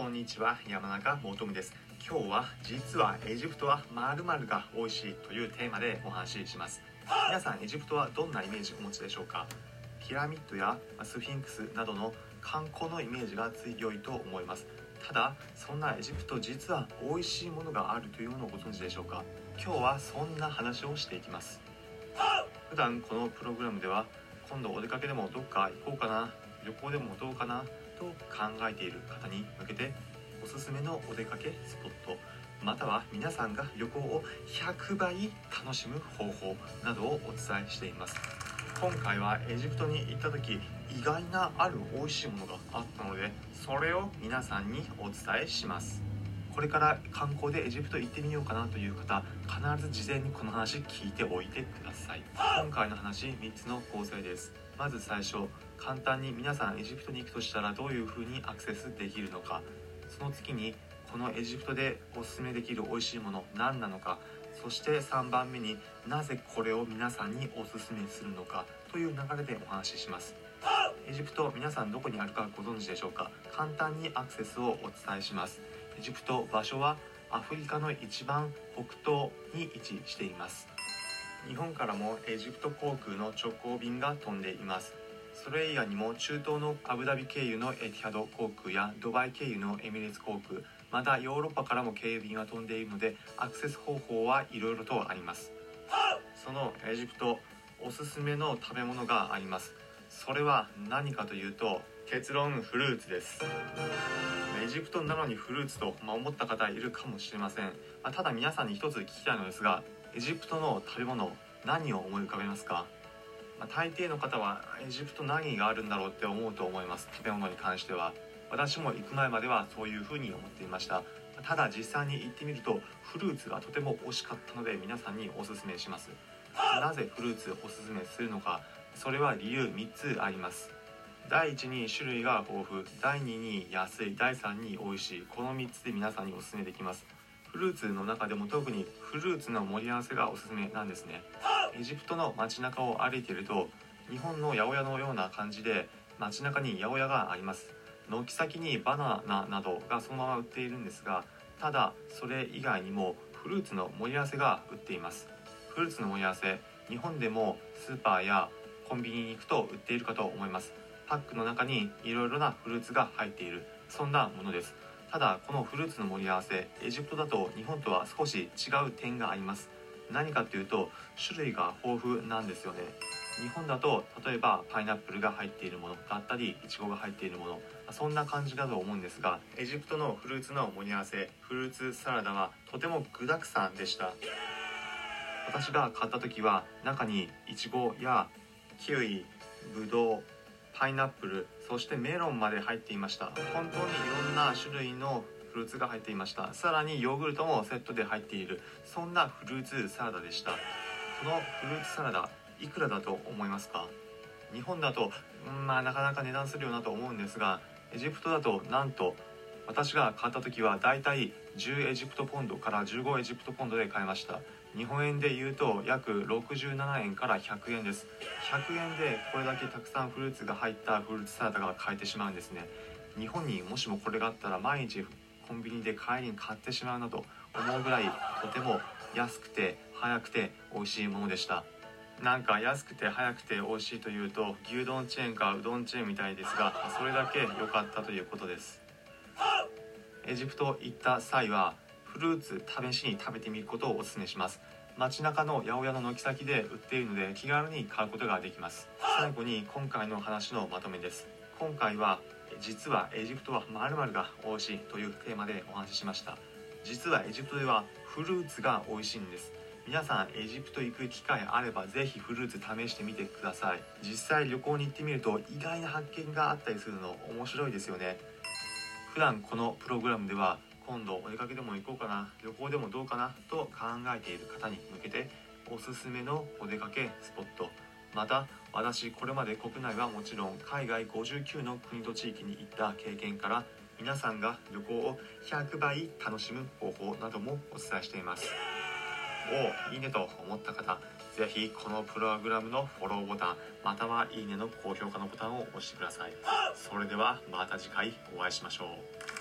こんにちは山中もとです。今日は実はエジプトは〇〇が美味しいというテーマでお話しします。皆さんエジプトはどんなイメージをお持ちでしょうか？ピラミッドやスフィンクスなどの観光のイメージが強いと思います。ただそんなエジプト実は美味しいものがあるというのをご存知でしょうか？今日はそんな話をしていきます。普段このプログラムでは今度お出かけでもどっか行こうかな旅行でもどうかな？と考えている方に向けておすすめのお出かけスポットまたは皆さんが旅行を100倍楽しむ方法などをお伝えしています。今回はエジプトに行った時意外なある美味しいものがあったのでそれを皆さんにお伝えします。これから観光でエジプト行ってみようかなという方必ず事前にこの話聞いておいてください。今回の話3つの構成です。まず最初簡単に皆さんエジプトに行くとしたらどういう風にアクセスできるのか。その次にこのエジプトでおすすめできる美味しいもの何なのか。そして3番目になぜこれを皆さんにおすすめするのか。という流れでお話しします。エジプト皆さんどこにあるかご存知でしょうか。簡単にアクセスをお伝えしますエジプト場所はアフリカの一番北東に位置しています。日本からもエジプト航空の直行便が飛んでいます。それ以外にも中東のアブダビ経由のエティハド航空やドバイ経由のエミレーツ航空またヨーロッパからも経由便が飛んでいるのでアクセス方法はいろいろとあります。そのエジプトおすすめの食べ物があります。それは何かというと結論フルーツです。エジプトなのにフルーツと、ま、思った方いるかもしれません、ま、ただ皆さんに一つ聞きたいのですがエジプトの食べ物何を思い浮かべますか？ま、大抵の方はエジプト何があるんだろうって思うと思います。食べ物に関しては。私も行く前まではそういうふうに思っていました。ただ実際に行ってみるとフルーツがとても美味しかったので皆さんにおすすめします。なぜフルーツおすすめするのか。それは理由3つあります。第1に種類が豊富。第2に安い。第3に美味しい。この3つで皆さんにおすすめできます。フルーツの中でも特にフルーツの盛り合わせがおすすめなんですね。エジプトの街中を歩いていると日本の八百屋のような感じで街中に八百屋があります。軒先にバナナなどがそのまま売っているんですがただそれ以外にもフルーツの盛り合わせが売っています。フルーツの盛り合わせ日本でもスーパーやコンビニに行くと売っているかと思います。パックの中にいろいろなフルーツが入っている。そんなものです。ただこのフルーツの盛り合わせエジプトだと日本とは少し違う点があります。何かっていうと種類が豊富なんですよね。日本だと例えばパイナップルが入っているものだったりイチゴが入っているもの。そんな感じだと思うんですがエジプトのフルーツの盛り合わせフルーツサラダはとても具だくさんでした。私が買った時は中にイチゴやキウイブドウパイナップルそしてメロンまで入っていました。本当にいろんな種類のフルーツが入っていました。さらにヨーグルトもセットで入っている。そんなフルーツサラダでした。このフルーツサラダいくらだと思いますか？日本だと、うん、まあなかなか値段するよなと思うんですがエジプトだとなんと私が買った時はだいたい10エジプトポンドから15エジプトポンドで買いました。日本円で言うと約67円から100円です。100円でこれだけたくさんフルーツが入ったフルーツサラダが買えてしまうんですね。日本にもしもこれがあったら毎日コンビニで帰りに買ってしまうなと思うぐらいとても安くて早くて美味しいものでした。なんか安くて早くて美味しいというと牛丼チェーンかうどんチェーンみたいですがそれだけ良かったということです。エジプト行った際はルーツ試しに食べてみることをお勧めします。街中の八百屋の軒先で売っているので気軽に買うことができます。最後に今回の話のまとめです。今回は実はエジプトは〇〇が美味しいというテーマでお話ししました。実はエジプトではフルーツが美味しいんです。皆さんエジプト行く機会あればぜひフルーツ試してみてください。実際旅行に行ってみると意外な発見があったりするの面白いですよね。普段このプログラムでは今度お出かけでも行こうかな旅行でもどうかなと考えている方に向けておすすめのお出かけスポット。また私これまで国内はもちろん海外59の国と地域に行った経験から皆さんが旅行を100倍楽しむ方法などもお伝えしています。おおいいねと思った方ぜひこのプログラムのフォローボタンまたはいいねの高評価のボタンを押してください。それではまた次回お会いしましょう。